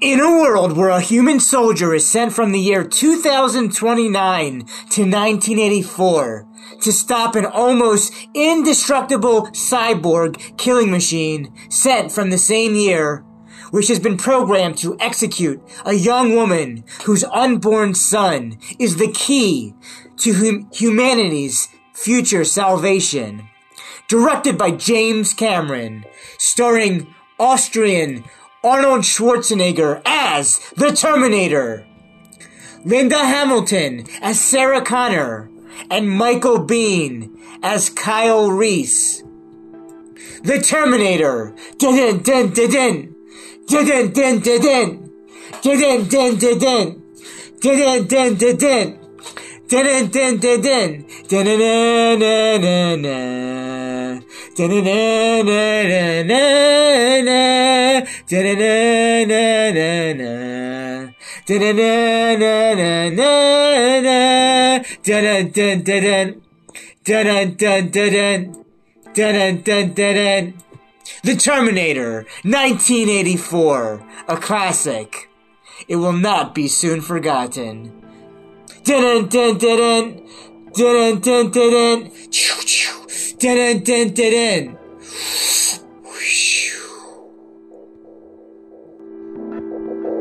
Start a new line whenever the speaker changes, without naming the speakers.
In a world where a human soldier is sent from the year 2029 to 1984 to stop an almost indestructible cyborg killing machine sent from the same year, which has been programmed to execute a young woman whose unborn son is the key to hum- humanity's future salvation. Directed by James Cameron, starring Austrian Arnold Schwarzenegger as the Terminator, Linda Hamilton as Sarah Connor, and Michael Biehn as Kyle Reese. The Terminator. Dun dun dun dun dun The Terminator, 1984, a classic. It will not be soon forgotten. Dun dun dun dun dun dun dun dun dun dun dun dun Thank you.